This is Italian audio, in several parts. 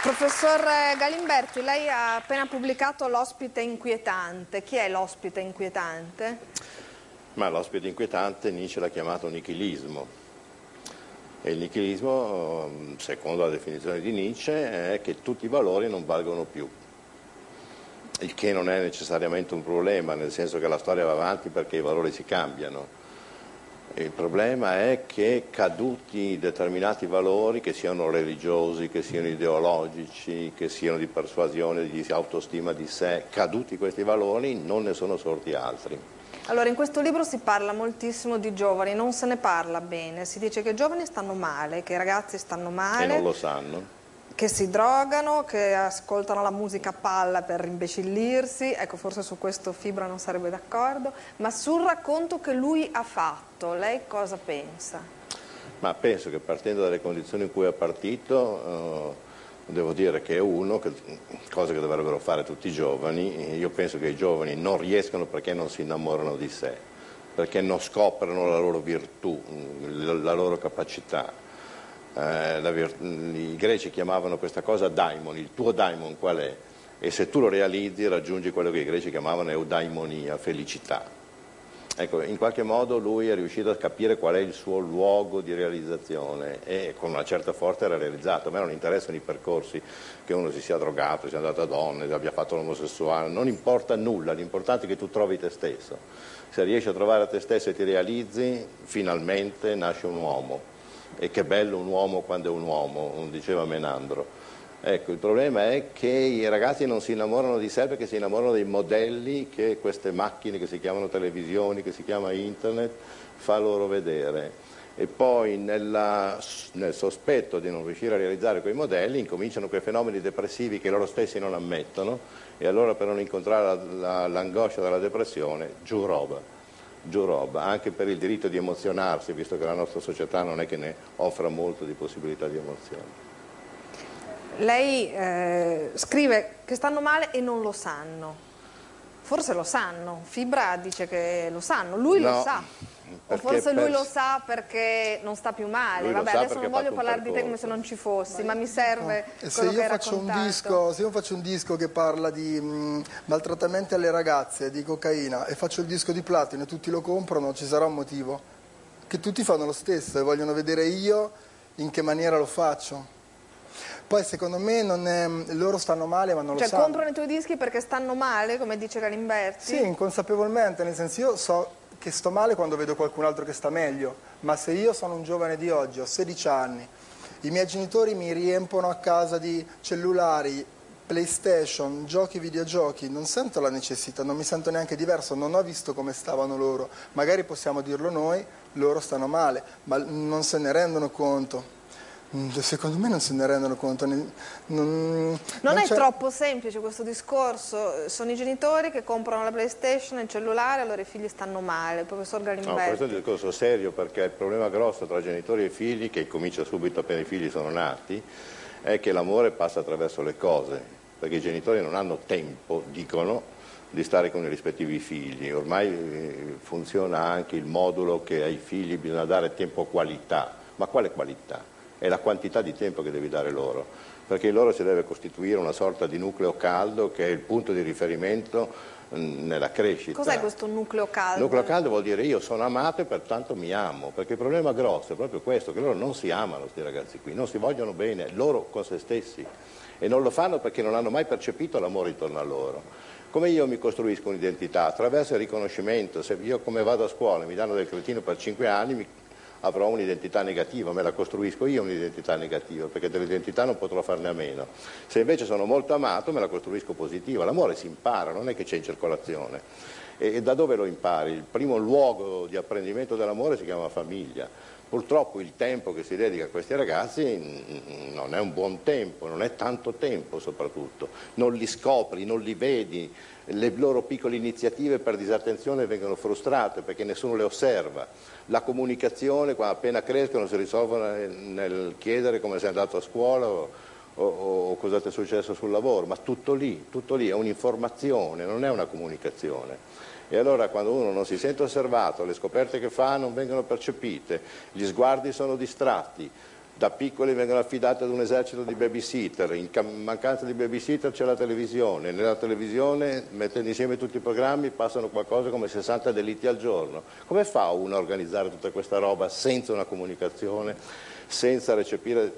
Professor Galimberti, lei ha appena pubblicato L'ospite inquietante. Chi è l'ospite inquietante? Ma l'ospite inquietante Nietzsche l'ha chiamato nichilismo. E il nichilismo, secondo la definizione di Nietzsche, è che tutti i valori non valgono più. Il che non è necessariamente un problema, nel senso che la storia va avanti perché i valori si cambiano il problema è che caduti determinati valori, che siano religiosi, che siano ideologici, che siano di persuasione, di autostima di sé, caduti questi valori non ne sono sorti altri. Allora, in questo libro si parla moltissimo di giovani, non se ne parla bene, si dice che i giovani stanno male, che i ragazzi stanno male. E non lo sanno che si drogano, che ascoltano la musica a palla per imbecillirsi, ecco forse su questo Fibra non sarebbe d'accordo, ma sul racconto che lui ha fatto, lei cosa pensa? Ma penso che partendo dalle condizioni in cui è partito, eh, devo dire che è uno, che, cosa che dovrebbero fare tutti i giovani, io penso che i giovani non riescano perché non si innamorano di sé, perché non scoprono la loro virtù, la loro capacità eh, i greci chiamavano questa cosa daimon, il tuo daimon qual è? E se tu lo realizzi raggiungi quello che i greci chiamavano eudaimonia, felicità. Ecco, in qualche modo lui è riuscito a capire qual è il suo luogo di realizzazione e con una certa forza era realizzato. A me non interessano i percorsi che uno si sia drogato, sia andato a donne, abbia fatto l'omosessuale, non importa nulla, l'importante è che tu trovi te stesso. Se riesci a trovare te stesso e ti realizzi, finalmente nasce un uomo e che bello un uomo quando è un uomo, diceva Menandro. Ecco, il problema è che i ragazzi non si innamorano di sé perché si innamorano dei modelli che queste macchine che si chiamano televisioni, che si chiama internet, fa loro vedere. E poi nella, nel sospetto di non riuscire a realizzare quei modelli incominciano quei fenomeni depressivi che loro stessi non ammettono e allora per non incontrare l'angoscia della depressione, giù roba giù roba, anche per il diritto di emozionarsi, visto che la nostra società non è che ne offra molto di possibilità di emozione. Lei eh, scrive che stanno male e non lo sanno. Forse lo sanno, Fibra dice che lo sanno, lui no. lo sa. O forse lui lo sa perché non sta più male. Vabbè, adesso non voglio parlare di te come se non ci fossi, ma mi serve no. se io, faccio un disco, se io faccio un disco che parla di mh, mm, maltrattamenti alle ragazze, di cocaina, e faccio il disco di platino e tutti lo comprano, ci sarà un motivo. Che tutti fanno lo stesso e vogliono vedere io in che maniera lo faccio. Poi secondo me è, loro stanno male ma non cioè, lo sanno. Cioè comprano i tuoi dischi perché stanno male, come dice Galimberti? Sì, inconsapevolmente, nel senso io so che sto male quando vedo qualcun altro che sta meglio, ma se io sono un giovane di oggi, ho 16 anni, i miei genitori mi riempono a casa di cellulari, PlayStation, giochi, videogiochi, non sento la necessità, non mi sento neanche diverso, non ho visto come stavano loro, magari possiamo dirlo noi, loro stanno male, ma non se ne rendono conto. Mm, secondo me non se ne rendono conto. Non, non, non è troppo semplice questo discorso. Sono i genitori che comprano la PlayStation e il cellulare, allora i figli stanno male. Il professor Galimberti. No, questo è un discorso serio perché il problema grosso tra genitori e figli, che comincia subito appena i figli sono nati, è che l'amore passa attraverso le cose, perché i genitori non hanno tempo, dicono, di stare con i rispettivi figli. Ormai eh, funziona anche il modulo che ai figli bisogna dare tempo qualità. Ma quale qualità? È la quantità di tempo che devi dare loro, perché loro si deve costituire una sorta di nucleo caldo che è il punto di riferimento nella crescita. Cos'è questo nucleo caldo? Nucleo caldo vuol dire io sono amato e pertanto mi amo, perché il problema grosso è proprio questo, che loro non si amano questi ragazzi qui, non si vogliono bene loro con se stessi e non lo fanno perché non hanno mai percepito l'amore intorno a loro. Come io mi costruisco un'identità? Attraverso il riconoscimento, se io come vado a scuola mi danno del cretino per cinque anni, mi avrò un'identità negativa, me la costruisco io un'identità negativa, perché dell'identità non potrò farne a meno. Se invece sono molto amato, me la costruisco positiva. L'amore si impara, non è che c'è in circolazione. E, e da dove lo impari? Il primo luogo di apprendimento dell'amore si chiama famiglia. Purtroppo il tempo che si dedica a questi ragazzi non è un buon tempo, non è tanto tempo soprattutto, non li scopri, non li vedi, le loro piccole iniziative per disattenzione vengono frustrate perché nessuno le osserva. La comunicazione, appena crescono, si risolve nel chiedere come sei andato a scuola o, o, o cosa ti è successo sul lavoro, ma tutto lì, tutto lì, è un'informazione, non è una comunicazione. E allora quando uno non si sente osservato, le scoperte che fa non vengono percepite, gli sguardi sono distratti, da piccoli vengono affidati ad un esercito di babysitter, in mancanza di babysitter c'è la televisione, nella televisione mettendo insieme tutti i programmi passano qualcosa come 60 delitti al giorno. Come fa uno a organizzare tutta questa roba senza una comunicazione, senza recepire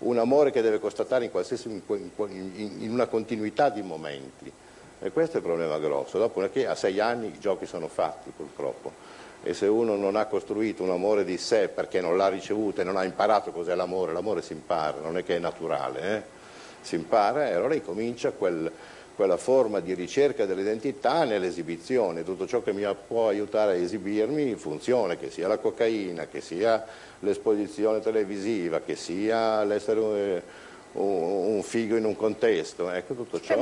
un amore che deve constatare in, in, in una continuità di momenti? E questo è il problema grosso, dopo che a sei anni i giochi sono fatti purtroppo e se uno non ha costruito un amore di sé perché non l'ha ricevuto e non ha imparato cos'è l'amore, l'amore si impara, non è che è naturale, eh? si impara e allora incomincia quel, quella forma di ricerca dell'identità nell'esibizione, tutto ciò che mi può aiutare a esibirmi in funzione, che sia la cocaina, che sia l'esposizione televisiva, che sia l'essere un, un figo in un contesto, ecco tutto ciò.